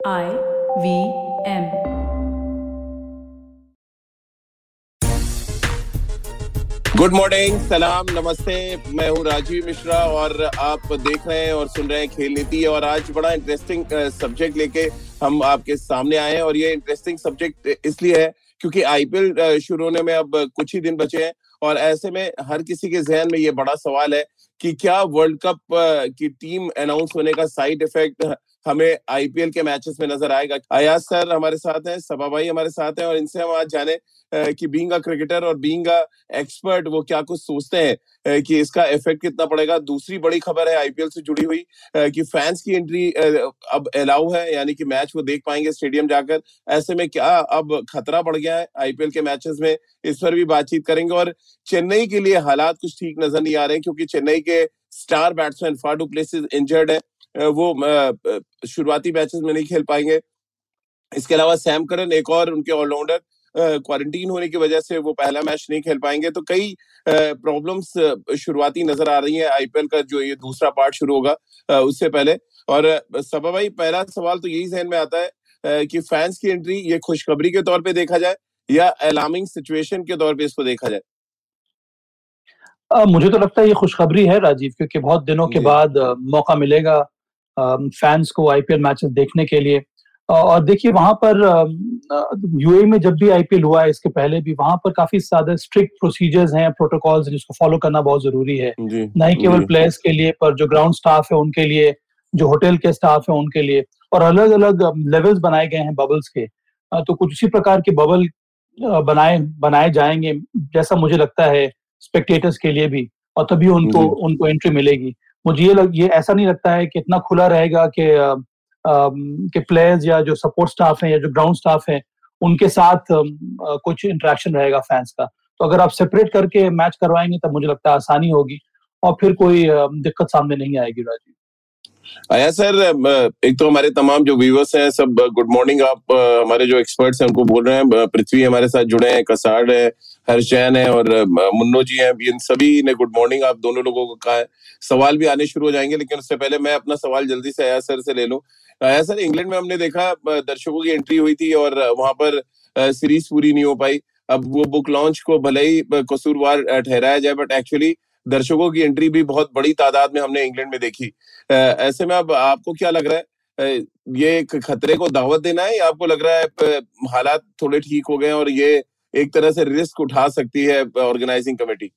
I V M. Good morning सलाम नमस्ते मैं हूँ राजीव मिश्रा और आप देख रहे हैं और सुन रहे हैं खेल नीति और आज बड़ा इंटरेस्टिंग सब्जेक्ट लेके हम आपके सामने आए हैं और ये इंटरेस्टिंग सब्जेक्ट इसलिए है क्योंकि आईपीएल शुरू होने में अब कुछ ही दिन बचे हैं और ऐसे में हर किसी के जहन में ये बड़ा सवाल है कि क्या वर्ल्ड कप की टीम अनाउंस होने का साइड इफ़ेक्ट हमें आईपीएल के मैचेस में नज़र आएगा। अयाज सर हमारे साथ हैं सभा भाई हमारे साथ हैं और इनसे हम आज जाने कि बींग क्रिकेटर और बींग एक्सपर्ट वो क्या कुछ सोचते हैं कि इसका इफ़ेक्ट कितना पड़ेगा। दूसरी बड़ी खबर है आईपीएल से जुड़ी हुई कि फैंस की एंट्री अब अलाउ है, यानी कि मैच वो देख पाएँगे स्टेडियम जाकर। ऐसे में क्या अब खतरा बढ़ गया है आईपीएल के मैचेस में, इस पर भी बातचीत करेंगे और चेन्नई के लिए हालात कुछ ठीक नज़र नहीं आ रहे हैं, क्योंकि चेन्नई के star batsman Faf du Plessis injured है। वो शुरुआती मैचेस में नहीं खेल पाएँगे। इसके अलावा सैम करन एक और उनके ऑलराउंडर क्वारंटीन होने की वजह से वो पहला मैच नहीं खेल पाएँगे। तो कई प्रॉब्लम्स शुरुआती नज़र आ रही है आईपीएल का जो ये दूसरा पार्ट शुरू होगा उससे पहले। और सबा भाई पहला सवाल तो यही जहन में आता है कि फैंस की एंट्री ये खुशखबरी के तौर पे देखा जाए या अलार्मिंग सिचुएशन के तौर पे इसको देखा जाए? आ, मुझे तो लगता है ये खुशखबरी है राजीव क्योंकि बहुत दिनों के बाद मौका मिलेगा। फैंस को आईपीएल मैचेस देखने के लिए। और देखिए वहाँ पर यूए में जब भी आईपीएल हुआ है इसके पहले भी वहाँ पर काफ़ी ज़्यादा स्ट्रिक्ट प्रोसीजर्स हैं प्रोटोकॉल्स जिसको फॉलो करना बहुत ज़रूरी है। न ही केवल प्लेयर्स के लिए पर जो ग्राउंड स्टाफ है उनके लिए जो होटल के स्टाफ है उनके लिए। और अलग अलग लेवल्स बनाए गए हैं बबल्स के। तो कुछ उसी प्रकार के बबल बनाए बनाए जाएँगे जैसा मुझे लगता है स्पेक्टेटर्स के लिए भी और तभी उनको उनको एंट्री मिलेगी। मुझे ये लग, ये ऐसा नहीं लगता है कि इतना खुला रहेगा कि कि प्लेयर्स या जो सपोर्ट स्टाफ है या जो ग्राउंड स्टाफ है उनके साथ कुछ इंटरेक्शन रहेगा फैंस का। तो अगर आप सेपरेट करके मैच करवाएँगे तब मुझे लगता है आसानी होगी और फिर कोई दिक्कत सामने नहीं आएगी राजीव आया सर एक तो हमारे तमाम जो व्यूवर्स हैं सब गुड मॉर्निंग आप हमारे जो एक्सपर्ट्स हैं उनको बोल रहे हैं पृथ्वी हमारे साथ जुड़े हैं कसाड़ है हर्ष जैन है और मुन्नो जी हैं, इन सभी ने गुड मॉर्निंग, आप दोनों लोगों को कहा है। सवाल भी आने शुरू हो जाएँगे, लेकिन उससे पहले मैं अपना सवाल जल्दी से आया सर से ले लूँ। आया सर, इंग्लैंड में हमने देखा दर्शकों की एंट्री हुई थी और वहाँ पर सीरीज़ पूरी नहीं हो पाई। अब वो बुक लॉन्च को भले ही कसूरवार ठहराया जाए, बट एक्चुअली दर्शकों की एंट्री भी बहुत बड़ी तादाद में हमने इंग्लैंड में देखी। ऐसे में अब आपको क्या लग रहा है? ये खतरे को दावत देना है या आपको लग रहा है हालात थोड़े ठीक हो गए और ये एक तरह से रिस्क उठा सकती है ऑर्गेनाइजिंग कमेटी?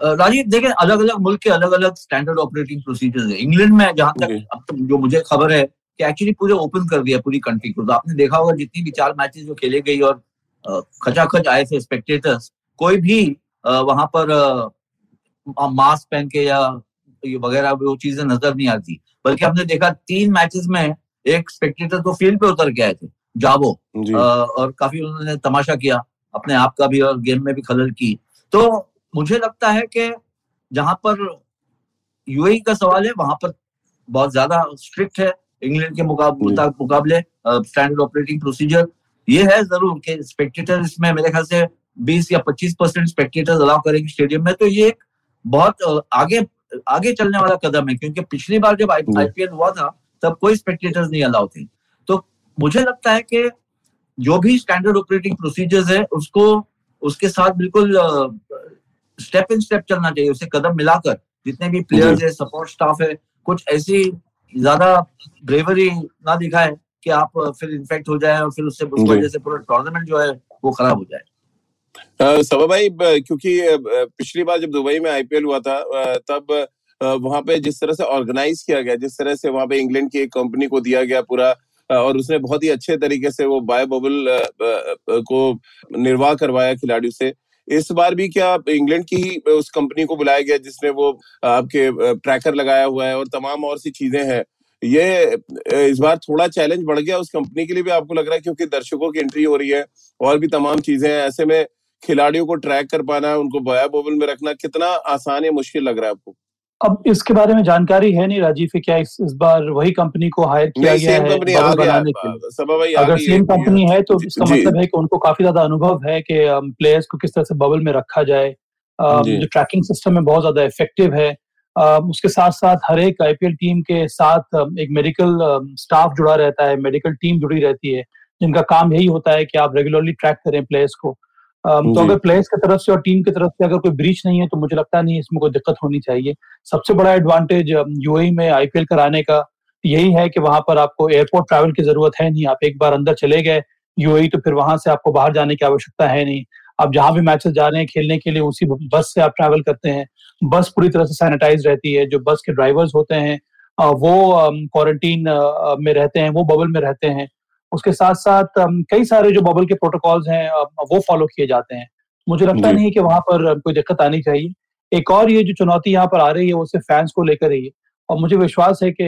राजीव देखें अलग अलग मुल्क के अलग अलग स्टैंडर्ड ऑपरेटिंग प्रोसीजर्स है। इंग्लैंड में जहाँ तक अब तक जो मुझे खबर है कि एक्चुअली पूरे ओपन कर दिया पूरी कंट्री को। तो आपने देखा होगा जितनी भी चार मैचेस जो खेले गई और खचाखच आए थे स्पेक्टेटर्स कोई भी वहाँ पर मास्क पहन के या वगैरह वो चीज़ें नज़र नहीं आती। बल्कि हमने देखा तीन मैचेस में एक स्पेक्टेटर तो फ़ील्ड पे उतर के आए थे। जाबो और काफ़ी उन्होंने तमाशा किया अपने आप का भी और गेम में भी खलल की। तो मुझे लगता है कि जहाँ पर यूएई का सवाल है वहाँ पर बहुत ज़्यादा स्ट्रिक्ट है इंग्लैंड के मुकाबले स्टैंडर्ड ऑपरेटिंग प्रोसीजर ये है ज़रूर कि स्पेक्टेटर इसमें मेरे ख्याल से 20 या 25 परसेंट स्पेक्टेटर्स अलाउ करेंगे स्टेडियम में। तो ये एक बहुत आगे आगे चलने वाला कदम है क्योंकि पिछली बार जब आईपीएल हुआ था तब कोई स्पेक्टेटर्स नहीं अलाउ थे। मुझे लगता है कि जो भी स्टैंडर्ड ऑपरेटिंग प्रोसीजर्स है उसको उसके साथ बिल्कुल स्टेप इन स्टेप चलना चाहिए उसे कदम मिलाकर। जितने भी प्लेयर्स है सपोर्ट स्टाफ है कुछ ऐसी ज़्यादा ब्रेवरी ना दिखाए कि आप फिर इन्फेक्ट हो जाए और फिर उससे उस वजह से पूरा टूर्नामेंट जो है वो खराब हो जाए। सभा भाई क्योंकि पिछली बार जब दुबई में आईपीएल हुआ था तब वहाँ पे जिस तरह से ऑर्गेनाइज किया गया जिस तरह से वहाँ पे इंग्लैंड की एक कंपनी को दिया गया पूरा और उसने बहुत ही अच्छे तरीके से वो बाय बबल को निर्वाह करवाया खिलाड़ियों से। इस बार भी क्या इंग्लैंड की ही उस कंपनी को बुलाया गया जिसने वो आपके ट्रैकर लगाया हुआ है और तमाम और सी चीज़ें हैं। ये इस बार थोड़ा चैलेंज बढ़ गया उस कंपनी के लिए भी आपको लग रहा है क्योंकि दर्शकों की एंट्री हो रही है और भी तमाम चीज़ें हैं। ऐसे में खिलाड़ियों को ट्रैक कर पाना, उनको बया बोबल में रखना कितना आसान या मुश्किल लग रहा है आपको? अब इसके बारे में जानकारी है नहीं राजीव क्या इस, इस बार वही कंपनी को हायर किया गया है बबल बनाने के लिए। अगर सेम कंपनी है तो इसका मतलब है कि उनको काफ़ी ज़्यादा अनुभव है कि प्लेयर्स को किस तरह से बबल में रखा जाए। जो। ट्रैकिंग सिस्टम है बहुत ज़्यादा इफ़ेक्टिव है। उसके साथ साथ हर एक आईपीएल टीम के साथ एक मेडिकल स्टाफ जुड़ा रहता है मेडिकल टीम जुड़ी रहती है जिनका काम यही होता है कि आप रेगुलरली ट्रैक करें प्लेयर्स को। तो अगर प्लेयर्स की तरफ़ से और टीम की तरफ़ से अगर कोई ब्रीच नहीं है तो मुझे लगता नहीं इसमें कोई दिक्कत होनी चाहिए। सबसे बड़ा एडवांटेज यूएई में आईपीएल कराने का यही है कि वहाँ पर आपको एयरपोर्ट ट्रैवल की ज़रूरत है नहीं। आप एक बार अंदर चले गए यूएई तो फिर वहाँ से आपको बाहर जाने की आवश्यकता है नहीं। आप जहाँ भी मैचेस जा रहे हैं खेलने के लिए उसी बस से आप ट्रैवल करते हैं। बस पूरी तरह से सैनिटाइज रहती है। जो बस के ड्राइवर्स होते हैं वो क्वारंटीन में रहते हैं वो बबल में रहते हैं। उसके साथ साथ कई सारे जो बबल के प्रोटोकॉल्स हैं वो फॉलो किए जाते हैं। मुझे लगता नहीं कि वहाँ पर कोई दिक्कत आनी चाहिए। एक और ये जो चुनौती यहाँ पर आ रही है वो सिर्फ़ फैंस को लेकर ही है। और मुझे विश्वास है कि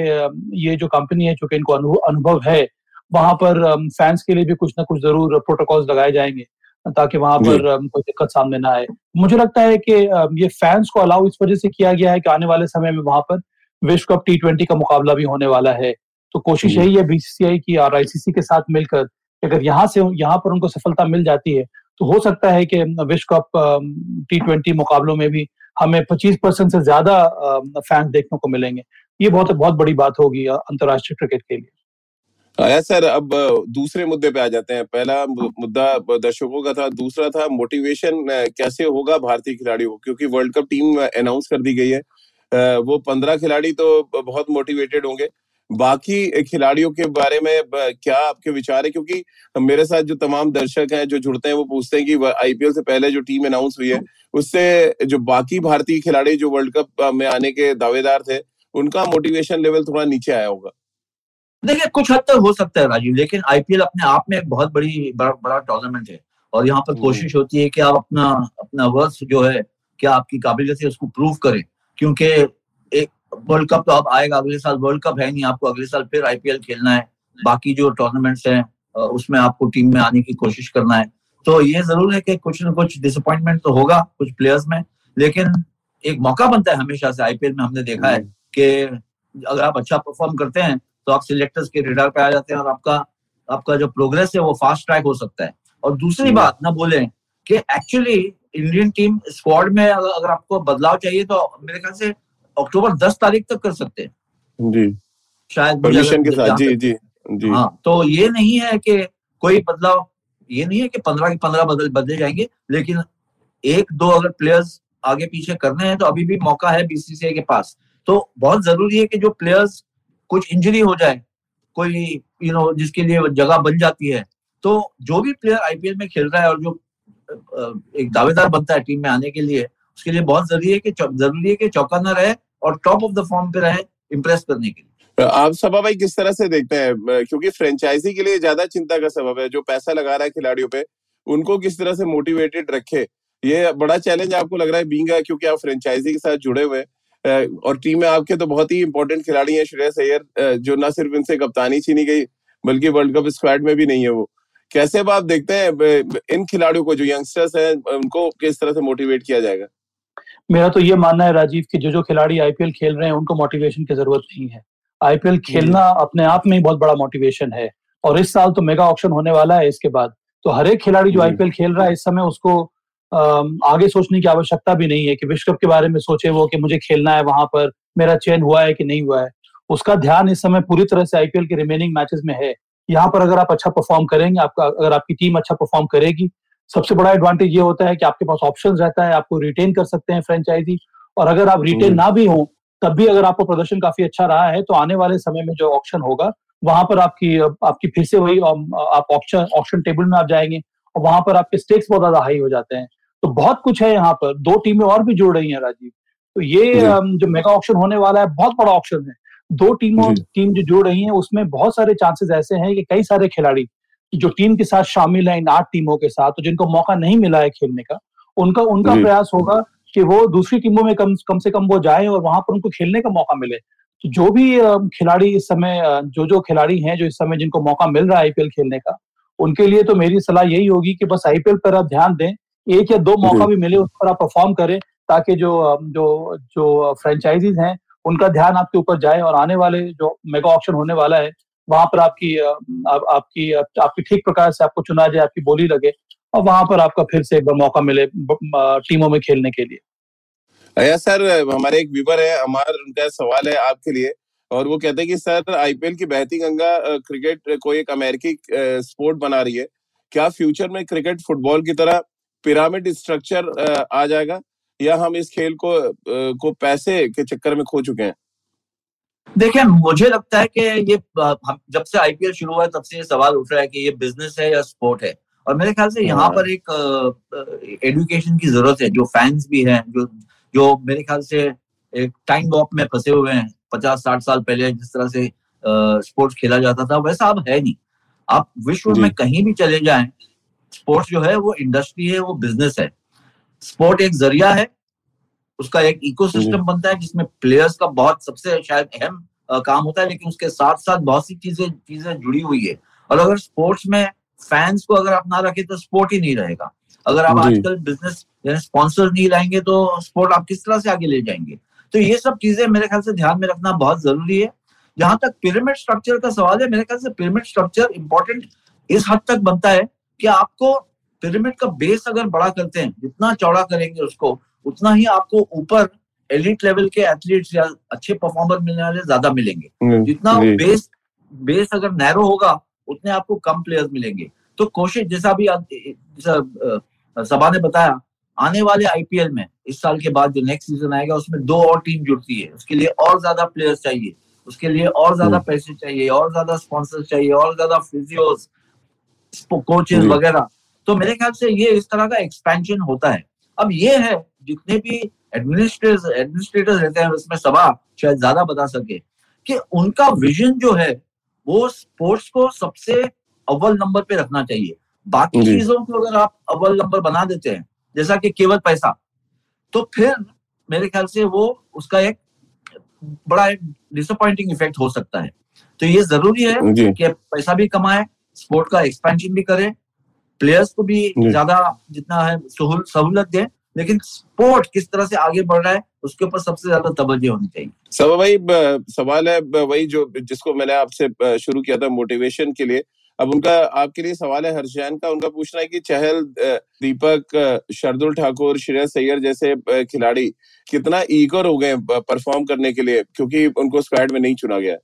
ये जो कंपनी है चूँकि इनको अनुभव है वहाँ पर फैंस के लिए भी कुछ ना कुछ ज़रूर प्रोटोकॉल्स लगाए जाएँगे ताकि वहाँ पर कोई दिक्कत सामने ना आए। मुझे लगता है कि ये फैंस को अलाउ इस वजह से किया गया है कि आने वाले समय में वहाँ पर विश्व कप टी ट्वेंटी का मुकाबला भी होने वाला है। तो कोशिश यही है बीसीसीआई की और आईसीसी के साथ मिलकर अगर यहाँ से यहाँ पर उनको सफलता मिल जाती है तो हो सकता है कि विश्व कप टी ट्वेंटी मुकाबलों में भी हमें 25 परसेंट से ज़्यादा फैंस देखने को मिलेंगे। ये बहुत बहुत बड़ी बात होगी अंतर्राष्ट्रीय क्रिकेट के लिए। आया सर अब दूसरे मुद्दे पे आ जाते हैं। पहला मुद्दा दर्शकों का था दूसरा था मोटिवेशन कैसे होगा भारतीय खिलाड़ियों को? क्योंकि वर्ल्ड कप टीम अनाउंस कर दी गई है। वो पंद्रह खिलाड़ी तो बहुत मोटिवेटेड होंगे। बाकी खिलाड़ियों के बारे में क्या आपके विचार है? क्योंकि मेरे साथ जो तमाम दर्शक हैं जो जुड़ते हैं वो पूछते हैं कि आईपीएल से पहले जो टीम अनाउंस हुई है उससे जो बाकी भारतीय खिलाड़ी जो वर्ल्ड कप में आने के दावेदार थे उनका मोटिवेशन लेवल थोड़ा नीचे आया होगा। देखिए कुछ हद तक हो सकता है राजीव लेकिन आईपीएल अपने आप में एक बहुत बड़ी बड़ा बड़ा टूर्नामेंट है। और यहाँ पर हम्म। कोशिश होती है कि आप अपना अपना वर्ष जो है क्या आपकी काबिलियत है उसको प्रूव करें। क्योंकि एक वर्ल्ड कप तो अब आएगा अगले साल वर्ल्ड कप है नहीं आपको अगले साल फिर आईपीएल खेलना है बाकी जो टूर्नामेंट्स हैं उसमें आपको टीम में आने की कोशिश करना है तो ये ज़रूर है कि कुछ ना कुछ डिसअपॉइंटमेंट तो होगा कुछ प्लेयर्स में लेकिन एक मौका बनता है हमेशा से आईपीएल में हमने देखा है। कि अगर आप अच्छा परफॉर्म करते हैं तो आप सिलेक्टर्स के रेडार पे आ जाते हैं और आपका आपका जो प्रोग्रेस है वो फास्ट ट्रैक हो सकता है और दूसरी। बात ना बोले कि एक्चुअली इंडियन टीम स्क्वाड में अगर आपको बदलाव चाहिए तो मेरे ख्याल से अक्टूबर दस तारीख तक कर सकते हैं। जी। शायद के साथ जी जी जी। हाँ तो ये नहीं है कि कोई बदलाव ये नहीं है कि पंद्रह के पंद्रह बदल बदले जाएँगे लेकिन एक दो अगर प्लेयर्स आगे पीछे करने हैं तो अभी भी मौका है बीसीसीआई के पास। तो बहुत ज़रूरी है कि जो प्लेयर्स कुछ इंजरी हो जाए कोई यू नो जिसके लिए जगह बन जाती है तो जो भी प्लेयर आईपीएल में खेल रहा है और जो एक दावेदार बनता है टीम में आने के लिए उसके लिए बहुत ज़रूरी है कि ज़रूरी है कि चौकाना रहे और टॉप ऑफ़ द फॉर्म पे रहे इम्प्रेस करने के लिए। आप सभा भाई किस तरह से देखते हैं? क्योंकि फ्रेंचाइजी के लिए ज़्यादा चिंता का सबब है, जो पैसा लगा रहा है खिलाड़ियों पे, उनको किस तरह से मोटिवेटेड रखे? ये बड़ा चैलेंज आपको लग रहा है बींग, क्योंकि आप फ्रेंचाइजी के साथ जुड़े हुए और टीम में आपके तो बहुत ही इंपॉर्टेंट खिलाड़ी हैं, श्रेयस अय्यर जो ना सिर्फ़ इनसे कप्तानी छीनी गई, बल्कि वर्ल्ड कप स्क्वाड में भी नहीं है वो। कैसे आप देखते हैं इन खिलाड़ियों को, जो यंगस्टर्स हैं, उनको किस तरह से मोटिवेट किया जाएगा? मेरा तो ये मानना है राजीव कि जो जो खिलाड़ी आईपीएल खेल रहे हैं उनको मोटिवेशन की ज़रूरत नहीं है। आईपीएल। खेलना अपने आप में ही बहुत बड़ा मोटिवेशन है। और इस साल तो मेगा ऑप्शन होने वाला है इसके बाद। तो हर एक खिलाड़ी जो आईपीएल। खेल रहा है इस समय उसको आगे सोचने की आवश्यकता भी नहीं है कि विश्व कप के बारे में सोचे वो कि मुझे खेलना है वहाँ पर मेरा चयन हुआ है कि नहीं हुआ है। उसका ध्यान इस समय पूरी तरह से आईपीएल के रिमेनिंग मैचेस में है। यहाँ पर अगर आप अच्छा परफॉर्म करेंगे आपका अगर आपकी टीम अच्छा परफॉर्म करेगी सबसे बड़ा एडवांटेज ये होता है कि आपके पास ऑप्शन रहता है आपको रिटेन कर सकते हैं फ्रेंचाइजी और अगर आप रिटेन ना भी हो तब भी अगर आपको प्रदर्शन काफ़ी अच्छा रहा है तो आने वाले समय में जो ऑप्शन होगा वहाँ पर आपकी आपकी फिर से वही आप ऑप्शन ऑप्शन टेबल में आप जाएँगे और वहाँ पर आपके स्टेक्स बहुत ज़्यादा हाई हो जाते हैं। तो बहुत कुछ है यहाँ पर। दो टीमें और भी जुड़ रही हैं राजीव। तो ये जो। मेगा ऑप्शन होने वाला है बहुत बड़ा ऑप्शन है। दो टीमों टीम जो। जुड़ रही हैं उसमें बहुत सारे चांसेस ऐसे हैं कि कई सारे खिलाड़ी जो टीम के साथ शामिल है इन आठ टीमों के साथ तो जिनको मौका नहीं मिला है खेलने का उनका उनका प्रयास होगा कि वो दूसरी टीमों में कम कम से कम वो जाए और वहाँ पर उनको खेलने का मौका मिले। तो जो भी खिलाड़ी इस समय जो जो खिलाड़ी हैं जो इस समय जिनको मौका मिल रहा है आईपीएल खेलने का उनके लिए तो मेरी सलाह यही होगी कि बस आईपीएल पर आप ध्यान दें एक या दो मौका भी मिले उस पर आप परफॉर्म करें ताकि जो जो जो फ्रेंचाइजीज हैं उनका ध्यान आपके ऊपर जाए और आने वाले जो मेगा ऑप्शन होने वाला है वहाँ पर आपकी आ, आपकी आपकी ठीक प्रकार से आपको चुना जाए आपकी बोली लगे और वहाँ पर आपका फिर से एक बार मौका मिले टीमों में खेलने के लिए। सर हमारे एक व्यूवर है हमार उनका सवाल है आपके लिए और वो कहते हैं कि सर आईपीएल की बहती गंगा क्रिकेट को एक अमेरिकी स्पोर्ट बना रही है। क्या फ्यूचर में क्रिकेट फुटबॉल की तरह पिरामिड स्ट्रक्चर आ जाएगा या हम इस खेल को को पैसे के चक्कर में खो चुके हैं? देखिए मुझे लगता है कि ये जब से आईपीएल शुरू हुआ है तब से ये सवाल उठ रहा है कि ये बिज़नेस है या स्पोर्ट है। और मेरे ख्याल से यहाँ हाँ। पर एक एजुकेशन की ज़रूरत है जो फैंस भी हैं जो जो मेरे ख्याल से एक टाइम बॉप में फंसे हुए हैं पचास साठ साल पहले जिस तरह से स्पोर्ट्स खेला जाता था वैसा अब है नहीं। आप विश्व में कहीं भी चले जाएँ स्पोर्ट्स जो है वो इंडस्ट्री है वो बिज़नेस है। स्पोर्ट एक ज़रिया है उसका एक इकोसिस्टम बनता है जिसमें प्लेयर्स का बहुत सबसे शायद अहम काम होता है लेकिन उसके साथ साथ बहुत सी चीज़ें चीज़ें जुड़ी हुई है। और अगर स्पोर्ट्स में फैंस को अगर आप ना रखें तो स्पोर्ट ही नहीं रहेगा। अगर आप आजकल बिज़नेस स्पॉन्सर नहीं लाएँगे तो स्पोर्ट आप किस तरह से आगे ले जाएँगे? तो ये सब चीज़ें मेरे ख्याल से ध्यान में रखना बहुत ज़रूरी है। जहाँ तक पिरामिड स्ट्रक्चर का सवाल है मेरे ख्याल से पिरामिड स्ट्रक्चर इंपॉर्टेंट इस हद तक बनता है कि आपको पिरामिड का बेस अगर बड़ा करते हैं जितना चौड़ा करेंगे उसको उतना ही आपको ऊपर एलिट लेवल के एथलीट्स या अच्छे परफॉर्मर मिलने वाले ज़्यादा मिलेंगे। हम्म, जितना बेस बेस अगर नैरो होगा उतने आपको कम प्लेयर्स मिलेंगे। तो कोशिश जैसा भी सभा ने बताया आने वाले आईपीएल में इस साल के बाद जो नेक्स्ट सीज़न आएगा उसमें दो और टीम जुड़ती है। उसके लिए और ज़्यादा प्लेयर्स चाहिए। उसके लिए और ज़्यादा हम्म। पैसे चाहिए और ज़्यादा स्पॉन्सर चाहिए और ज़्यादा फिजियोस कोचेस वगैरह। तो मेरे ख्याल से ये इस तरह का एक्सपेंशन होता है। अब ये है जितने भी एडमिनिस्ट्रेटर्स एडमिनिस्ट्रेटर्स रहते हैं उसमें सभा शायद ज़्यादा बता सके कि उनका विजन जो है वो स्पोर्ट्स को सबसे अव्वल नंबर पे रखना चाहिए। बाकी चीज़ों को अगर आप अव्वल नंबर बना देते हैं जैसा कि केवल पैसा तो फिर मेरे ख्याल से वो उसका एक बड़ा एक डिसअपॉइंटिंग इफ़ेक्ट हो सकता है। तो ये ज़रूरी है कि पैसा भी कमाए स्पोर्ट का एक्सपेंशन भी करें प्लेयर्स को भी ज़्यादा जितना है सहूलत दे लेकिन स्पोर्ट किस तरह से आगे बढ़ रहा है उसके ऊपर सबसे ज़्यादा तवज्जो होनी चाहिए। सब भाई सवाल है वही जो जिसको मैंने आपसे शुरू किया था मोटिवेशन के लिए। अब उनका आपके लिए सवाल है हर्षैन का उनका पूछना है कि चहल दीपक शरदुल ठाकुर श्रेयस सैयर जैसे खिलाड़ी कितना ईगर हो गए परफॉर्म करने के लिए क्योंकि उनको स्क्वाड में नहीं चुना गया।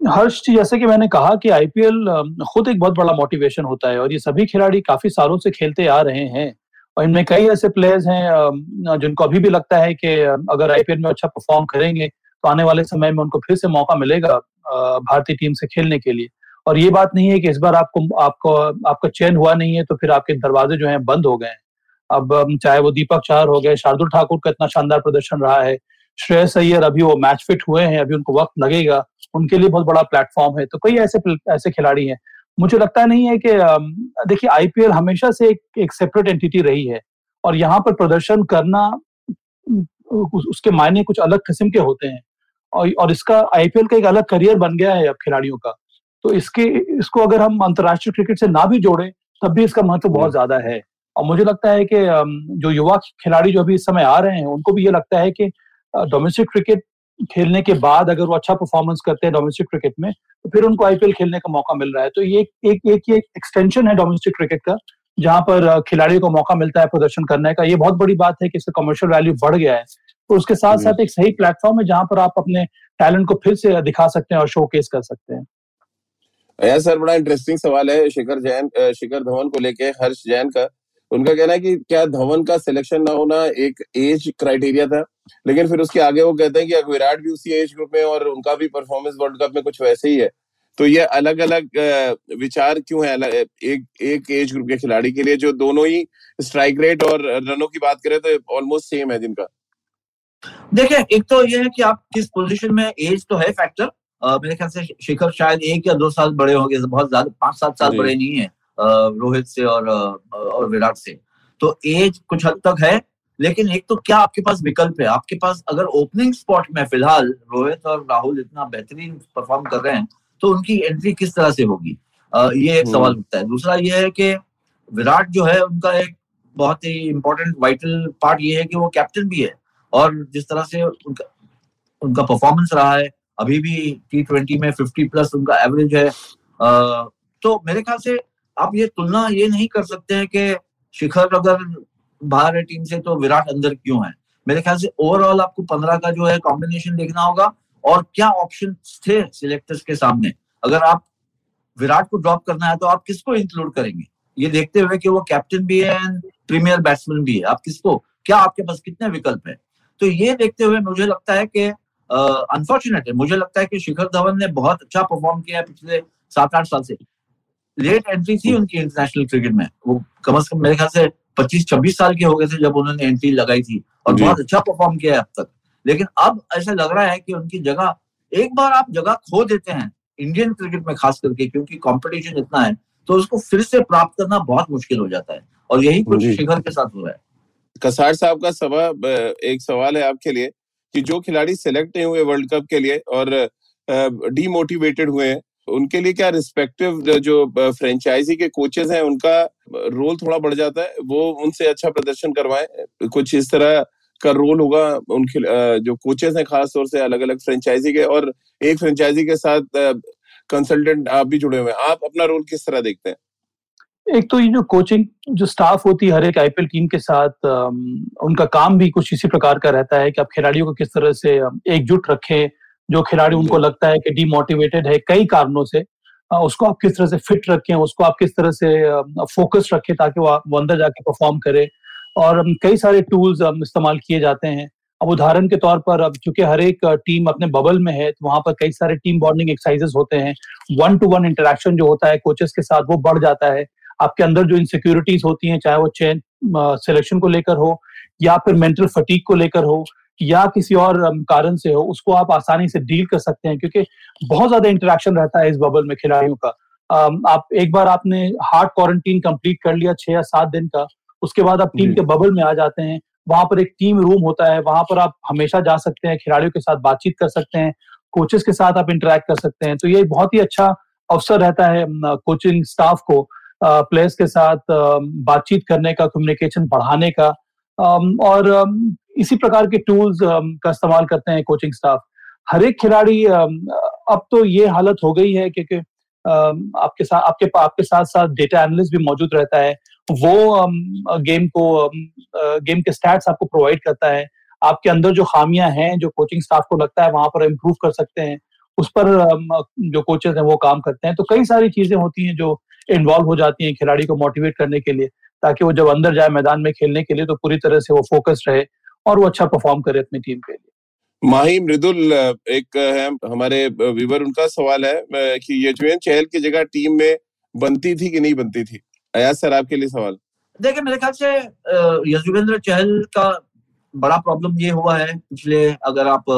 हर्ष जी जैसे कि मैंने कहा कि आईपीएल खुद एक बहुत बड़ा मोटिवेशन होता है और ये सभी खिलाड़ी काफ़ी सालों से खेलते आ रहे हैं। और इनमें कई ऐसे प्लेयर्स हैं जिनको अभी भी लगता है कि अगर आईपीएल में अच्छा परफॉर्म करेंगे तो आने वाले समय में उनको फिर से मौका मिलेगा भारतीय टीम से खेलने के लिए। और ये बात नहीं है कि इस बार आपको आपको, आपका चयन हुआ नहीं है तो फिर आपके दरवाजे जो है बंद हो गए हैं। अब चाहे वो दीपक चार हो गए, शार्दुल ठाकुर का इतना शानदार प्रदर्शन रहा है, श्रेयस अय्यर अभी वो मैच फिट हुए हैं, अभी उनको वक्त लगेगा, उनके लिए बहुत बड़ा प्लेटफॉर्म है। तो कई ऐसे ऐसे खिलाड़ी हैं मुझे लगता नहीं है कि देखिए आईपीएल हमेशा से एक, एक सेपरेट एंटिटी रही है और यहाँ पर प्रदर्शन करना उसके मायने कुछ अलग किस्म के होते हैं और, और इसका आईपीएल का एक अलग करियर बन गया है अब खिलाड़ियों का। तो इसके इसको अगर हम अंतर्राष्ट्रीय क्रिकेट से ना भी जोड़े तब भी इसका महत्व बहुत ज़्यादा है। और मुझे लगता है कि जो युवा खिलाड़ी जो अभी इस समय आ रहे हैं उनको भी ये लगता है कि डोमेस्टिक क्रिकेट खेलने के बाद अगर वो अच्छा परफॉर्मेंस करते हैं डोमेस्टिक क्रिकेट में तो फिर उनको आईपीएल खेलने का मौका मिल रहा है। तो ये एक एक एक एक्सटेंशन है डोमेस्टिक क्रिकेट का जहाँ पर खिलाड़ियों को मौका मिलता है प्रदर्शन करने का। ये बहुत बड़ी बात है कि इसका कमर्शियल वैल्यू बढ़ गया है। तो उसके साथ साथ एक सही प्लेटफॉर्म है जहाँ पर आप अपने टैलेंट को फिर से दिखा सकते हैं और शो केस कर सकते हैं। यह सर बड़ा इंटरेस्टिंग सवाल है शिखर जैन शिखर धवन को लेके हर्ष जैन का। उनका कहना है कि क्या धवन का सिलेक्शन ना होना एक एज क्राइटेरिया था? लेकिन फिर उसके आगे वो कहते हैं कि विराट भी उसी एज ग्रुप में और उनका भी परफॉर्मेंस वर्ल्ड कप में कुछ वैसे ही है। तो ये अलग अलग विचार क्यों है? एक एक एज ग्रुप के खिलाड़ी के लिए जो दोनों ही स्ट्राइक रेट और रनों की बात करें तो ऑलमोस्ट सेम है जिनका देखिए एक तो ये है कि आप किस पोजीशन में एज तो है फैक्टर मेरे ख्याल से शिखर शायद एक या दो साल बड़े होंगे बहुत ज़्यादा पाँच सात साल बड़े नहीं है रोहित से और और विराट से। तो एज कुछ हद तक है लेकिन एक तो क्या आपके पास विकल्प है? आपके पास अगर ओपनिंग स्पॉट में फ़िलहाल रोहित और राहुल इतना बेहतरीन परफॉर्म कर रहे हैं तो उनकी एंट्री किस तरह से होगी? ये एक सवाल हम्म। उठता है। दूसरा ये है कि विराट जो है उनका एक बहुत ही इंपॉर्टेंट वाइटल पार्ट ये है कि वो कैप्टन भी है और जिस तरह से उनका उनका परफॉर्मेंस रहा है अभी भी टी ट्वेंटी में फिफ्टी प्लस उनका एवरेज है। आ, तो मेरे ख्याल से आप ये तुलना ये नहीं कर सकते हैं कि शिखर अगर बाहर है टीम से तो विराट अंदर क्यों है? मेरे ख्याल से ओवरऑल आपको पंद्रह का जो है कॉम्बिनेशन देखना होगा और क्या ऑप्शन थे सिलेक्टर्स के सामने? अगर आप विराट को ड्रॉप करना है तो आप किसको इंक्लूड करेंगे? ये देखते हुए कि वो कैप्टन भी है एंड प्रीमियर बैट्समैन भी है। आप किसको? क्या आपके पास कितने विकल्प है? तो ये देखते हुए मुझे लगता है कि अनफॉर्चुनेट है। मुझे लगता है कि शिखर धवन ने बहुत अच्छा परफॉर्म किया है पिछले सात आठ साल से। लेट एंट्री थी उनकी इंटरनेशनल क्रिकेट में। वो कम अज कम मेरे ख्याल से पच्चीस छब्बीस साल के हो गए थे जब उन्होंने एंट्री लगाई थी और बहुत अच्छा परफॉर्म किया है अब तक। लेकिन अब ऐसा लग रहा है कि उनकी जगह एक बार आप जगह खो देते हैं इंडियन क्रिकेट में खास करके क्योंकि कंपटीशन इतना है तो उसको फिर से प्राप्त करना बहुत मुश्किल हो जाता है। और यही कुछ शिखर के साथ हो रहा है। कसार साहब का सवा एक सवाल है आपके लिए कि जो खिलाड़ी सिलेक्ट नहीं हुए वर्ल्ड कप के लिए और डीमोटिवेटेड हुए हैं उनके लिए क्या रिस्पेक्टिव जो फ्रेंचाइजी के कोचेस हैं, उनका रोल थोड़ा बढ़ जाता है। वो उनसे अच्छा प्रदर्शन करवाएँ। कुछ इस तरह का रोल होगा उनके जो कोचेस हैं खास तौर से अलग अलग फ्रेंचाइजी के और एक फ्रेंचाइजी के साथ कंसल्टेंट आप भी जुड़े हुए हैं। आप अपना रोल किस तरह देखते हैं? एक तो ये जो कोचिंग जो स्टाफ होती है हर एक आईपीएल टीम के साथ उनका काम भी कुछ इसी प्रकार का रहता है कि आप खिलाड़ियों को किस तरह से एकजुट रखें जो खिलाड़ी उनको लगता है कि डीमोटिवेटेड है कई कारणों से उसको आप किस तरह से फिट रखें उसको आप किस तरह से फोकस रखें ताकि वो, वो अंदर जाके परफॉर्म करे। और कई सारे टूल्स इस्तेमाल किए जाते हैं। अब उदाहरण के तौर पर अब चूँकि हर एक टीम अपने बबल में है तो वहाँ पर कई सारे टीम बॉन्डिंग एक्सरसाइजेस होते हैं। वन टू वन इंटरेक्शन जो होता है कोचेस के साथ वो बढ़ जाता है। आपके अंदर जो इनसिक्योरिटीज होती हैं चाहे वो चेन सिलेक्शन को लेकर हो या फिर मेंटल फटीक को लेकर हो या किसी और कारण से हो उसको आप आसानी से डील कर सकते हैं क्योंकि बहुत ज़्यादा इंटरेक्शन रहता है इस बबल में खिलाड़ियों का। आप एक बार आपने हार्ड क्वारंटीन कंप्लीट कर लिया छह या सात दिन का उसके बाद आप टीम के बबल में आ जाते हैं वहाँ पर एक टीम रूम होता है वहाँ पर आप हमेशा जा सकते हैं खिलाड़ियों के साथ बातचीत कर सकते हैं कोचेस के साथ आप इंटरेक्ट कर सकते हैं। तो ये बहुत ही अच्छा अवसर रहता है कोचिंग स्टाफ को प्लेयर्स के साथ बातचीत करने का कम्युनिकेशन बढ़ाने का। और इसी प्रकार के टूल्स का इस्तेमाल करते हैं कोचिंग स्टाफ हर एक खिलाड़ी अब तो ये हालत हो गई है क्योंकि आपके साथ आपके आपके साथ साथ डेटा एनालिस्ट भी मौजूद रहता है। वो गेम को गेम के स्टैट्स आपको प्रोवाइड करता है। आपके अंदर जो खामियाँ हैं, जो कोचिंग स्टाफ को लगता है, वहाँ पर इम्प्रूव कर सकते हैं। उस पर जो कोचेज हैं वो काम करते हैं। तो कई सारी चीज़ें होती हैं जो इन्वॉल्व हो जाती हैं खिलाड़ी को मोटिवेट करने के लिए, ताकि वो जब अंदर जाए मैदान में खेलने के लिए तो पूरी तरह से वो फोकस रहे। और वो अच्छा परफॉर्म करे अपनी टीम के लिए। माही मृदुल एक है हमारे विवर उनका सवाल है कि यजवेंद्र चहल की जगह टीम में बनती थी कि नहीं बनती थी? अयाज सर आपके लिए सवाल। देखिए मेरे ख्याल से यजुवेंद्र चहल का बड़ा प्रॉब्लम ये हुआ है पिछले अगर आप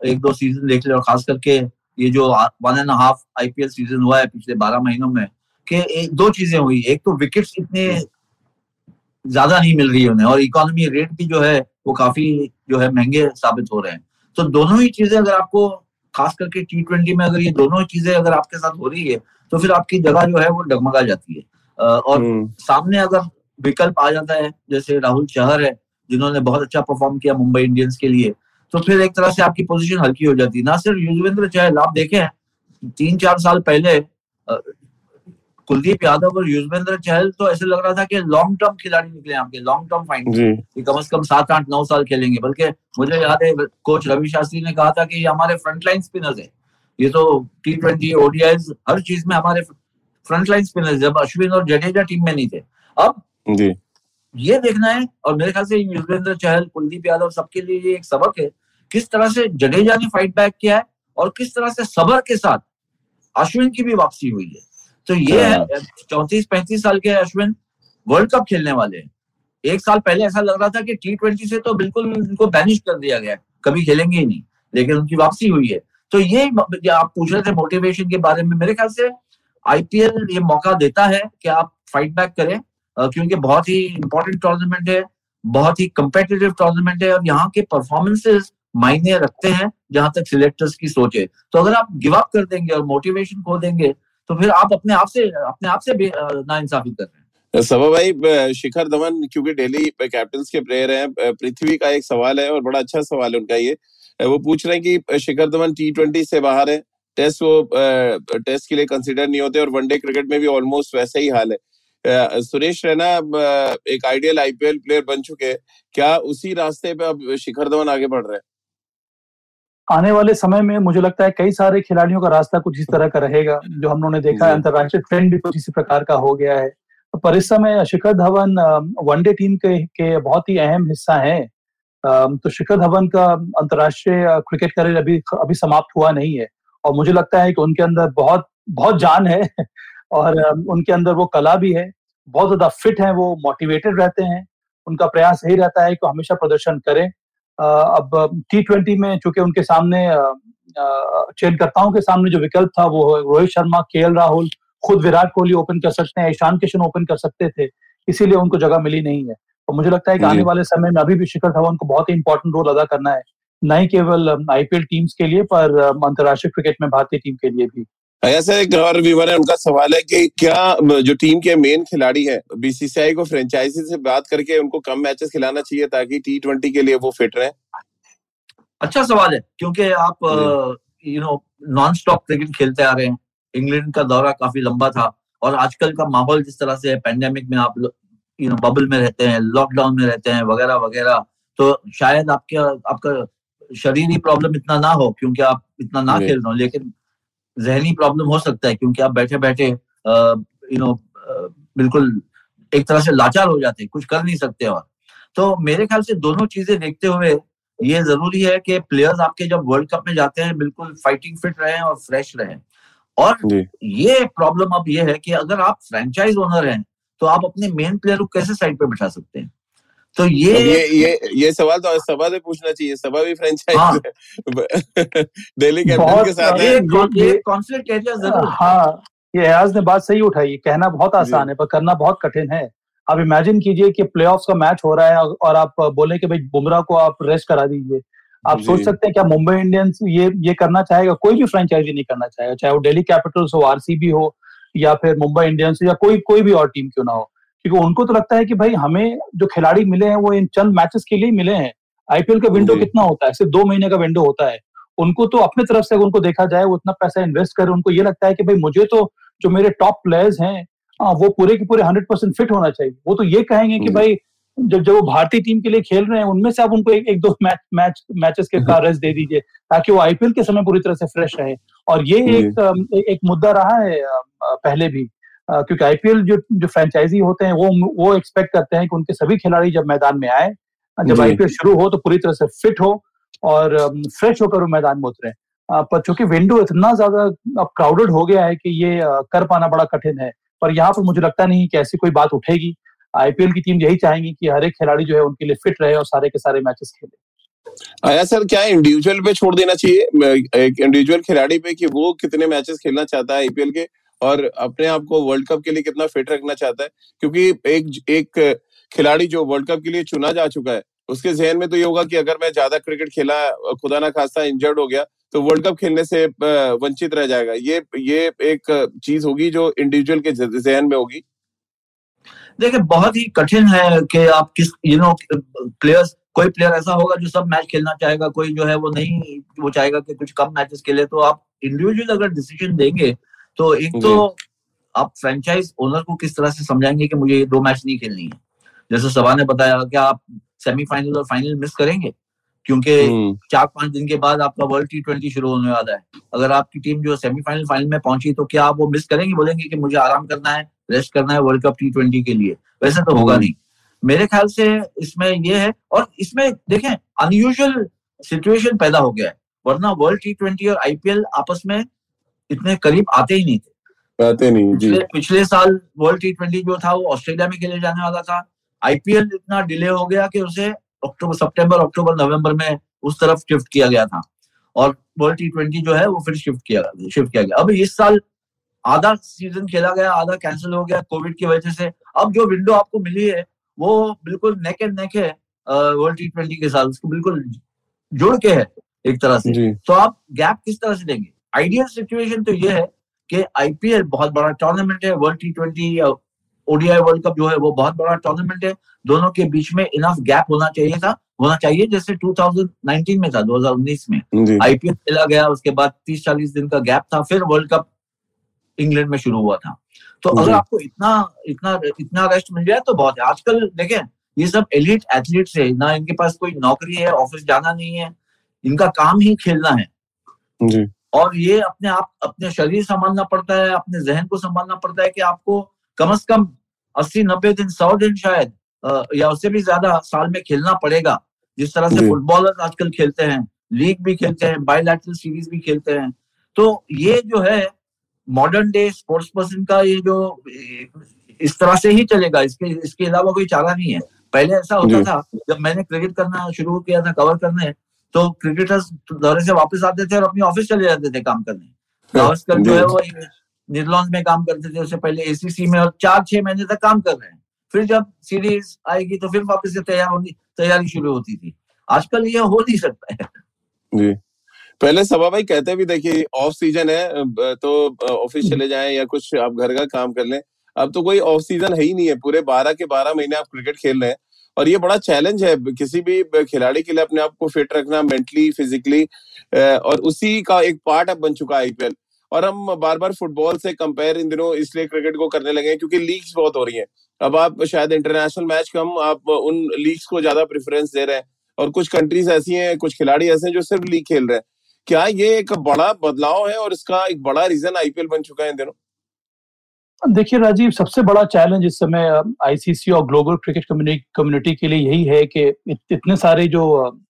एक दो सीज़न देख ले और खास करके ये जो one and half IPL season हुआ है पिछले बारह महीनों में कि दो चीज़ें हुई। एक तो विकेट्स इतने ज़्यादा नहीं मिल रही है उन्हें और इकोनॉमी रेट भी जो है वो काफ़ी जो है महँगे साबित हो रहे हैं। तो दोनों ही चीज़ें अगर आपको खास करके टी ट्वेंटी में अगर ये दोनों चीज़ें अगर आपके साथ हो रही है तो फिर आपकी जगह जो है वो डगमगा जाती है। और हम्म। सामने अगर विकल्प आ जाता है जैसे राहुल चहर है जिन्होंने बहुत अच्छा परफॉर्म किया मुंबई इंडियंस के लिए तो फिर एक तरह से आपकी पोजीशन हल्की हो जाती है। ना सिर्फ़ युजवेंद्र चहल आप देखें तीन चार साल पहले कुलदीप यादव और युजवेंद्र चहल तो ऐसे लग रहा था कि लॉन्ग टर्म खिलाड़ी निकले आपके लॉन्ग टर्म फाइंड कम से कम सात आठ नौ साल खेलेंगे। बल्कि मुझे याद है कोच रवि शास्त्री ने कहा था कि ये हमारे फ्रंटलाइन स्पिनर्स है। ये तो टी ट्वेंटी ओडीआईज हर चीज़ में हमारे फ्रंटलाइन स्पिनर्स जब अश्विन और जडेजा टीम में नहीं थे। अब जी। ये देखना है और मेरे ख्याल से युजवेंद्र चहल कुलदीप यादव सबके लिए ये एक सबक है। किस तरह से जडेजा ने फाइट बैक किया है और किस तरह से सबर के साथ अश्विन की भी वापसी हुई है। तो ये है हाँ। चौंतीस पैंतीस साल के अश्विन वर्ल्ड कप खेलने वाले। हैं एक साल पहले ऐसा लग रहा था कि टी ट्वेंटी से तो बिल्कुल उनको बैनिश कर दिया गया कभी खेलेंगे ही नहीं लेकिन उनकी वापसी हुई है। तो ये आप पूछ रहे थे मोटिवेशन के बारे में मेरे ख्याल से आईपीएल ये मौका देता है कि आप फाइट बैक करें। क्योंकि बहुत ही इंपॉर्टेंट टूर्नामेंट है बहुत ही कंपेटिटिव टूर्नामेंट है और यहाँ के परफॉर्मेंसेस मायने रखते हैं जहाँ तक सिलेक्टर्स की सोच है। तो अगर आप गिव अप कर देंगे और मोटिवेशन खो देंगे तो फिर आप अपने आप से, अपने आप से ना इंसाफी कर रहे हैं। सभा भाई शिखर धवन, क्योंकि डेली कैप्टन के प्लेयर हैं पृथ्वी का एक सवाल है, और बड़ा अच्छा सवाल है उनका ये। वो पूछ रहे हैं कि शिखर धवन टी ट्वेंटी से बाहर है। टेस्ट वो टेस्ट के लिए कंसिडर नहीं होते, और वनडे क्रिकेट में भी ऑलमोस्ट वैसा ही हाल है। सुरेश रैना एक आइडियल आईपीएल प्लेयर बन चुके हैं। क्या उसी रास्ते पे अब शिखर धवन आगे बढ़ रहे हैं? आने वाले समय में मुझे लगता है कई सारे खिलाड़ियों का रास्ता कुछ इस तरह का रहेगा जो हम लोगों ने देखा है अंतरराष्ट्रीय ट्रेंड भी कुछ इसी प्रकार का हो गया है। तो पर इस समय शिखर धवन वनडे टीम के, के बहुत ही अहम हिस्सा है। तो शिखर धवन का अंतरराष्ट्रीय क्रिकेट करियर अभी अभी समाप्त हुआ नहीं है। और मुझे लगता है कि उनके अंदर बहुत बहुत जान है और उनके अंदर वो कला भी है। बहुत ज़्यादा फिट है वो मोटिवेटेड रहते हैं। उनका प्रयास यही रहता है कि हमेशा प्रदर्शन करें। अब टी ट्वेंटी में चूँकि उनके सामने चयनकर्ताओं के सामने जो विकल्प था वो रोहित शर्मा के राहुल खुद विराट कोहली ओपन कर सकते हैं ईशान किशन ओपन कर सकते थे इसीलिए उनको जगह मिली नहीं है। और मुझे लगता है कि आने वाले समय में अभी भी शिखर धवन को बहुत ही इंपॉर्टेंट रोल अदा करना है न ही केवल आईपीएल टीम्स के लिए पर अंतर्राष्ट्रीय क्रिकेट में भारतीय टीम के लिए भी। ऐसा एक और व्यूवर है उनका सवाल है कि क्या जो टीम के मेन खिलाड़ी हैं बीसीसीआई को फ्रेंचाइजी से बात करके उनको कम मैचेस खिलाना चाहिए ताकि टी ट्वेंटी के लिए वो फिट रहे? अच्छा सवाल है क्योंकि आप you know non stop cricket खेलते आ रहे हैं। इंग्लैंड का दौरा काफ़ी लंबा था और आजकल का माहौल जिस तरह से है पेंडेमिक में आप यू नो बबल में रहते हैं लॉकडाउन में रहते हैं वगैरह वगैरह तो शायद आपके आपका शरीरी प्रॉब्लम इतना ना हो क्योंकि आप इतना ना खेल रहे हो लेकिन जहनी प्रॉब्लम हो सकता है क्योंकि आप बैठे बैठे यू नो बिल्कुल एक तरह से लाचार हो जाते हैं कुछ कर नहीं सकते और। तो मेरे ख्याल से दोनों चीज़ें देखते हुए ये ज़रूरी है कि प्लेयर्स आपके जब वर्ल्ड कप में जाते हैं बिल्कुल फाइटिंग फिट रहे और फ्रेश रहे। और ये प्रॉब्लम अब ये है कि अगर आप फ्रेंचाइज ओनर हैं तो आप अपने मेन प्लेयर को कैसे साइड पे बैठा सकते हैं? तो ये ये ये ये सवाल तो सभा से पूछना चाहिए सभा भी फ्रेंचाइज हाँ, दिल्ली कैपिटल के साथ ये, ये कॉन्फ्लिक्ट एरिया ज़रूर। हाँ ये एयाज ने बात सही उठाई कहना बहुत आसान है पर करना बहुत कठिन है। आप इमेजिन कीजिए कि प्लेऑफ्स का मैच हो रहा है और आप बोले कि भाई बुमराह को आप रेस्ट करा दीजिए। आप सोच सकते हैं क्या मुंबई इंडियंस ये ये करना चाहेगा? कोई भी फ्रेंचाइजी नहीं करना चाहेगा चाहे वो दिल्ली कैपिटल्स हो आरसीबी हो या फिर मुंबई इंडियंस हो या कोई कोई भी और टीम क्यों ना हो। क्योंकि उनको तो लगता है कि भाई हमें जो खिलाड़ी मिले हैं वो इन चंद मैचेस के लिए मिले हैं। आईपीएल का विंडो कितना होता है? सिर्फ़ दो महीने का विंडो होता है। उनको तो अपने तरफ़ से उनको देखा जाए वो इतना पैसा इन्वेस्ट करे उनको ये लगता है कि भाई मुझे तो जो मेरे टॉप प्लेयर्स हैं वो पूरे के पूरे हंड्रेड परसेंट फिट होना चाहिए। वो तो ये कहेंगे कि भाई जब जब वो भारतीय टीम के लिए खेल रहे हैं उनमें से आप उनको एक, एक दो मैच मैच मैचेस के का रेस्ट दे दीजिए ताकि वो आईपीएल के समय पूरी तरह से फ्रेश रहे। और ये एक एक मुद्दा रहा है पहले भी। क्योंकि आईपीएल जो जो फ्रेंचाइजी होते हैं वो वो एक्सपेक्ट करते हैं कि उनके सभी खिलाड़ी जब मैदान में आए जब आईपीएल शुरू हो तो पूरी तरह से फिट हो और फ्रेश होकर वो मैदान में उतरे। पर चूँकि विंडो इतना ज़्यादा अब क्राउडेड हो गया है कि ये कर पाना बड़ा कठिन है पर यहाँ पर मुझे लगता नहीं कि ऐसी कोई बात उठेगी। आईपीएल की टीम यही चाहेंगी कि हर एक खिलाड़ी जो है उनके लिए फिट रहे और सारे के सारे मैचेस खेले। आया सर क्या इंडिविजुअल पे छोड़ देना चाहिए? एक इंडिविजुअल खिलाड़ी पे कि वो कितने मैचेस खेलना चाहता है आईपीएल के? और अपने आप को वर्ल्ड कप के लिए कितना फिट रखना चाहता है, क्योंकि एक एक खिलाड़ी जो वर्ल्ड कप के लिए चुना जा चुका है, उसके जहन में तो ये होगा कि अगर मैं ज़्यादा क्रिकेट खेला, खुदा ना खासा इंजर्ड हो गया तो वर्ल्ड कप खेलने से वंचित रह जाएगा। ये ये एक चीज़ होगी जो इंडिविजुअल के जहन में होगी। देखिए, बहुत ही कठिन है कि आप किस यू नो प्लेयर्स कोई प्लेयर ऐसा होगा जो सब मैच खेलना चाहेगा, कोई जो है वो नहीं, वो चाहेगा कि कुछ कम मैचेस खेले तो आप इंडिविजुअल अगर डिसीज़न देंगे तो एक तो आप फ्रेंचाइज ओनर को किस तरह से समझाएँगे कि मुझे ये दो मैच नहीं खेलनी है? जैसे सभा ने बताया कि आप सेमीफाइनल और फाइनल मिस करेंगे क्योंकि हम्म। चार पाँच दिन के बाद आपका वर्ल्ड टी ट्वेंटी शुरू होने वाला है। अगर आपकी टीम जो सेमीफाइनल फाइनल में पहुँची तो क्या आप वो मिस करेंगे? बोलेंगे कि मुझे आराम करना है रेस्ट करना है वर्ल्ड कप टी ट्वेंटी के लिए। वैसे तो होगा हम्म। नहीं। मेरे ख्याल से इसमें ये है और इसमें देखें अनयूजल सिचुएशन पैदा हो गया है। वरना वर्ल्ड टी ट्वेंटी और आईपीएल आपस में इतने करीब आते ही नहीं थे। आते नहीं जी। पिछले, पिछले साल वर्ल्ड टी ट्वेंटी जो था वो ऑस्ट्रेलिया में खेले जाने वाला था। आईपीएल इतना डिले हो गया कि उसे अक्टूबर सितंबर अक्टूबर नवंबर में उस तरफ़ शिफ्ट किया गया था। और वर्ल्ड टी ट्वेंटी जो है वो फिर शिफ्ट किया शिफ्ट किया गया। अब इस साल आधा सीज़न खेला गया आधा कैंसिल हो गया कोविड की वजह से। अब जो विंडो आपको मिली है वो बिल्कुल नेक एंड नेक है वर्ल्ड टी ट्वेंटी के साथ उसको बिल्कुल जुड़ के है एक तरह से। तो आप गैप किस तरह से देंगे? आइडियल सिचुएशन तो ये है कि आईपीएल बहुत बड़ा टूर्नामेंट है world T twenty ODI world cup जो है वो बहुत बड़ा टूर्नामेंट है। दोनों के बीच में इनफ गैप होना चाहिए था होना चाहिए जैसे 2019 में था 2019 में। आईपीएल खेला गया उसके बाद 30-40 दिन का गैप था फिर वर्ल्ड कप इंग्लैंड में शुरू हुआ था। तो अगर आपको इतना इतना इतना रेस्ट मिल जाए तो बहुत है। आजकल देखें ये सब एलिट एथलीट्स है ना इनके पास कोई नौकरी है ऑफ़िस जाना नहीं है इनका काम ही खेलना है। जी। और ये अपने आप अपने शरीर संभालना पड़ता है अपने जहन को संभालना पड़ता है कि आपको कम अज कम अस्सी नब्बे दिन सौ दिन शायद या उससे भी ज़्यादा साल में खेलना पड़ेगा। जिस तरह से फुटबॉलर आजकल खेलते हैं लीग भी खेलते हैं बायोलैटरल सीरीज़ भी खेलते हैं। तो ये जो है मॉडर्न डे स्पोर्ट्स पर्सन का ये जो इस तरह से ही चलेगा। इसके इसके अलावा कोई चारा नहीं है। पहले ऐसा होता था जब मैंने क्रिकेट करना शुरू किया था कवर करने तो क्रिकेटर्स दौरे से वापस आते थे और अपनी ऑफ़िस चले जाते थे काम करने। गावस्कर जो है वो नीदरलैंड में काम करते थे उससे पहले एसीसी में और चार छह महीने तक काम कर रहे हैं। फिर जब सीरीज़ आएगी तो फिर वापस से तैयार होनी तैयारी शुरू होती थी। आजकल ये हो नहीं सकता है। जी। पहले सभा भाई कहते भी देखिए ऑफ़ सीज़न है तो ऑफ़िस चले जाएँ या कुछ आप घर का काम कर लें। अब तो कोई ऑफ़ सीज़न है ही नहीं है। पूरे बारह के बारह महीने आप क्रिकेट खेल रहे हैं। और ये बड़ा चैलेंज है, किसी भी खिलाड़ी के लिए अपने आप को फिट रखना मेंटली फिजिकली और उसी का एक पार्ट अब बन चुका है आईपीएल और हम बार बार फुटबॉल से कंपेयर इन दिनों इसलिए क्रिकेट को करने लगे हैं क्योंकि लीग्स बहुत हो रही हैं। अब आप शायद इंटरनेशनल मैच कम, आप उन लीग्स को ज़्यादा प्रेफरेंस दे रहे हैं। और कुछ कंट्रीज़ ऐसी हैं, कुछ खिलाड़ी ऐसे हैं जो सिर्फ़ लीग खेल रहे हैं। क्या ये एक बड़ा बदलाव है और इसका एक बड़ा रीजन आईपीएल बन चुका है इन दिनों? देखिए राजीव सबसे बड़ा चैलेंज इस समय आईसीसी और ग्लोबल क्रिकेट कम्युनिटी के लिए यही है कि इतने सारे जो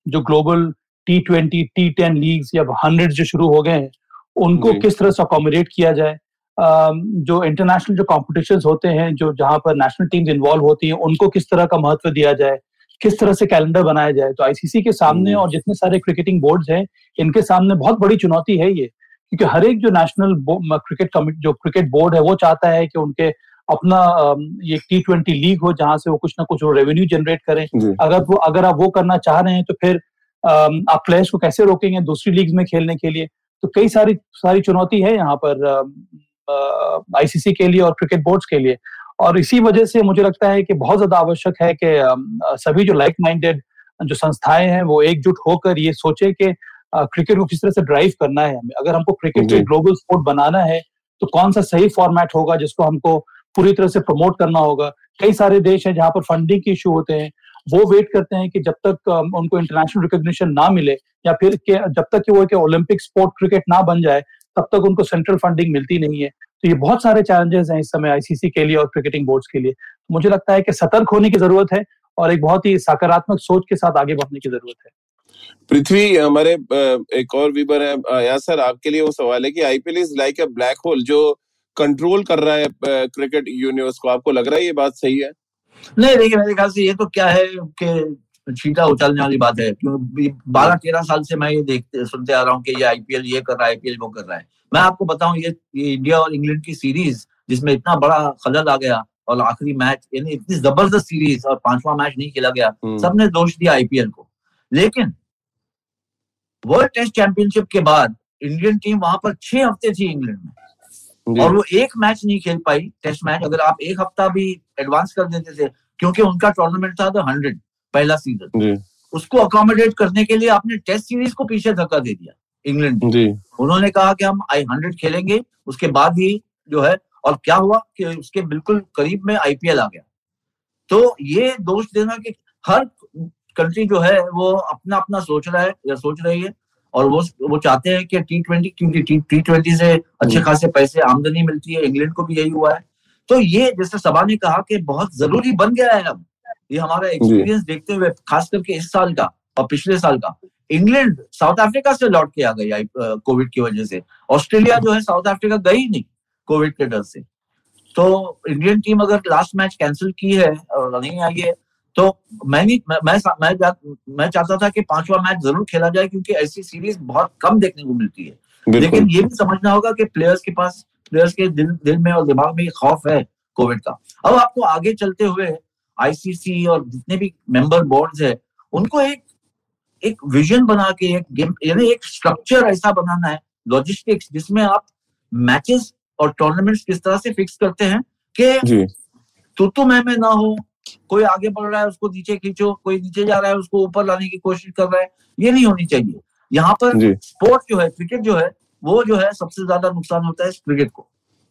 जो global T twenty T ten league या हंड्रेड जो शुरू हो गए हैं उनको किस तरह से अकोमोडेट किया जाए? जो इंटरनेशनल जो कॉम्पिटिशन होते हैं जो जहाँ पर नेशनल टीम्स इन्वॉल्व होती हैं उनको किस तरह का महत्व दिया जाए? किस तरह से कैलेंडर बनाया जाए? तो आईसीसी के सामने और जितने सारे क्रिकेटिंग बोर्ड्स हैं इनके सामने बहुत बड़ी चुनौती है ये। क्योंकि हर एक जो नेशनल क्रिकेट कमिटी जो क्रिकेट बोर्ड है वो चाहता है कि उनके अपना ये टी ट्वेंटी लीग हो जहाँ से वो कुछ ना कुछ रेवेन्यू जनरेट करें। अगर वो अगर आप वो करना चाह रहे हैं तो फिर आप प्लेयर्स को कैसे रोकेंगे दूसरी लीग में खेलने के लिए? तो कई सारी सारी चुनौती है यहाँ पर आईसीसी के लिए और क्रिकेट बोर्ड्स के लिए। और इसी वजह से मुझे लगता है कि बहुत ज़्यादा आवश्यक है कि सभी जो लाइक माइंडेड जो संस्थाएँ हैं वो एकजुट होकर ये सोचे कि क्रिकेट को किस तरह से ड्राइव करना है हमें? अगर हमको क्रिकेट को ग्लोबल स्पोर्ट बनाना है तो कौन सा सही फॉर्मेट होगा जिसको हमको पूरी तरह से प्रमोट करना होगा? कई सारे देश हैं जहाँ पर फंडिंग के इशू होते हैं। वो वेट करते हैं कि जब तक उनको इंटरनेशनल रिकॉग्निशन ना मिले या फिर के जब तक कि वो ओलंपिक स्पोर्ट क्रिकेट ना बन जाए तब तक उनको सेंट्रल फंडिंग मिलती नहीं है। तो ये बहुत सारे चैलेंजेस हैं इस समय आईसीसी के लिए और क्रिकेटिंग बोर्ड्स के लिए। मुझे लगता है कि सतर्क होने की ज़रूरत है और एक बहुत ही सकारात्मक सोच के साथ आगे बढ़ने की ज़रूरत है। पृथ्वी हमारे एक और वीबर है या सर आपके लिए वो सवाल है कि IPL is like a black hole जो कंट्रोल कर रहा है क्रिकेट यूनिवर्स को। आपको लग रहा है ये बात सही है? नहीं देखिए मेरे ख्याल से ये तो क्या है कि चीटा उछलने वाली बात है। क्योंकि बारह तेरह साल से मैं ये देखते सुनते आ रहा हूँ कि ये आईपीएल ये कर रहा है आईपीएल वो कर रहा है। मैं आपको बताऊँ ये, ये इंडिया और इंग्लैंड की सीरीज़ जिसमें इतना बड़ा खलल आ गया और आखिरी मैच यानी इतनी ज़बरदस्त सीरीज़ और पांचवा मैच नहीं खेला गया हम्म। सबने दोष दिया आईपीएल को। लेकिन वर्ल्ड टेस्ट चैंपियनशिप के बाद इंडियन टीम वहाँ पर छह हफ़्ते थी इंग्लैंड में। और वो एक मैच नहीं खेल पाई टेस्ट मैच अगर आप एक हफ़्ता भी एडवांस कर देते थे क्योंकि उनका टूर्नामेंट था द हंड्रेड पहला सीज़न उसको अकोमोडेट करने के लिए आपने टेस्ट सीरीज़ को पीछे धक्का दे दिया इंग्लैंड उन्होंने कहा कि हम आई हंड्रेड खेलेंगे उसके बाद ही जो है और क्या हुआ कि उसके बिल्कुल करीब में आईपीएल आ गया। तो ये दोष देना कि हर कंट्री जो है वो अपना अपना सोच रहा है या सोच रही है और वो वो चाहते हैं कि टी ट्वेंटी क्योंकि टी ट्वेंटी से अच्छे हम्म। खासे पैसे आमदनी मिलती है इंग्लैंड को भी यही हुआ है। तो ये जैसे सभा ने कहा कि बहुत ज़रूरी बन गया है अब ये हमारा एक्सपीरियंस देखते हुए खास करके इस साल का और पिछले साल का। इंग्लैंड साउथ अफ्रीका से लौट के आ गई कोविड की वजह से। ऑस्ट्रेलिया जो है साउथ अफ्रीका गई नहीं कोविड के डर से। तो इंडियन टीम अगर लास्ट मैच कैंसिल की है और नहीं आई है तो मैं नहीं मैं मैं मैं, मैं चाहता था कि पांचवा मैच ज़रूर खेला जाए क्योंकि ऐसी सीरीज़ बहुत कम देखने को मिलती है। लेकिन ये भी समझना होगा कि प्लेयर्स के पास प्लेयर्स के दिल दिल में और दिमाग में खौफ है कोविड का। अब आपको आगे चलते हुए आईसीसी और जितने भी मेंबर बोर्ड्स है उनको एक एक विजन बना के एक गेम यानी एक स्ट्रक्चर ऐसा बनाना है लॉजिस्टिक्स जिसमें आप मैचेस और टूर्नामेंट्स किस तरह से फिक्स करते हैं कि तू तो मैं में ना हो कोई आगे बढ़ रहा है उसको नीचे खींचो कोई नीचे जा रहा है उसको ऊपर लाने की कोशिश कर रहा है ये नहीं होनी चाहिए। यहाँ पर स्पोर्ट जो है क्रिकेट जो है वो जो है सबसे ज़्यादा नुकसान होता है क्रिकेट को।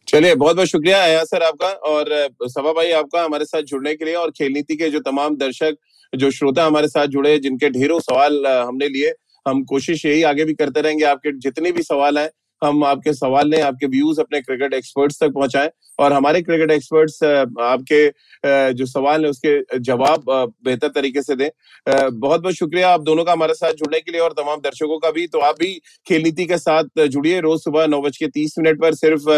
चलिए बहुत बहुत शुक्रिया आया सर आपका और सभा भाई आपका हमारे साथ जुड़ने के लिए और खेल नीति के जो तमाम दर्शक जो श्रोता हमारे साथ जुड़े जिनके ढेरों सवाल हमने लिए हम कोशिश यही आगे भी करते रहेंगे आपके जितने भी सवाल हैं हम आपके सवाल लें, आपके व्यूज़ अपने क्रिकेट एक्सपर्ट्स तक पहुंचाएँ और हमारे क्रिकेट एक्सपर्ट्स आपके जो सवाल है उसके जवाब बेहतर तरीके से दें। बहुत बहुत शुक्रिया आप दोनों का हमारे साथ जुड़ने के लिए और तमाम दर्शकों का भी। तो आप भी खेल नीति के साथ जुड़िए रोज सुबह नौ बज के तीस मिनट पर सिर्फ़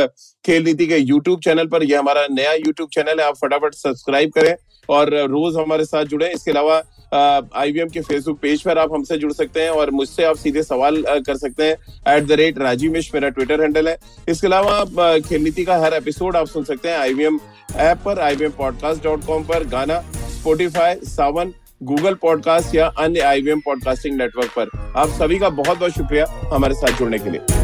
खेल नीति के यूट्यूब चैनल पर। यह हमारा नया यूट्यूब चैनल है, आप फटाफट सब्सक्राइब करें और रोज हमारे साथ जुड़े। इसके अलावा आईवीएम के फेसबुक पेज पर आप हमसे जुड़ सकते हैं और मुझसे आप सीधे सवाल कर सकते हैं at the rate Rajeev Mish मेरा ट्विटर हैंडल है। इसके अलावा आप खेल नीति का हर एपिसोड आप सुन सकते हैं आईवीएम ऐप पर आईवीएम पॉडकास्ट डॉट कॉम पर गाना स्पोटिफाई सावन गूगल पॉडकास्ट या अन्य आईवीएम पॉडकास्टिंग नेटवर्क पर। आप सभी का बहुत बहुत शुक्रिया हमारे साथ जुड़ने के लिए।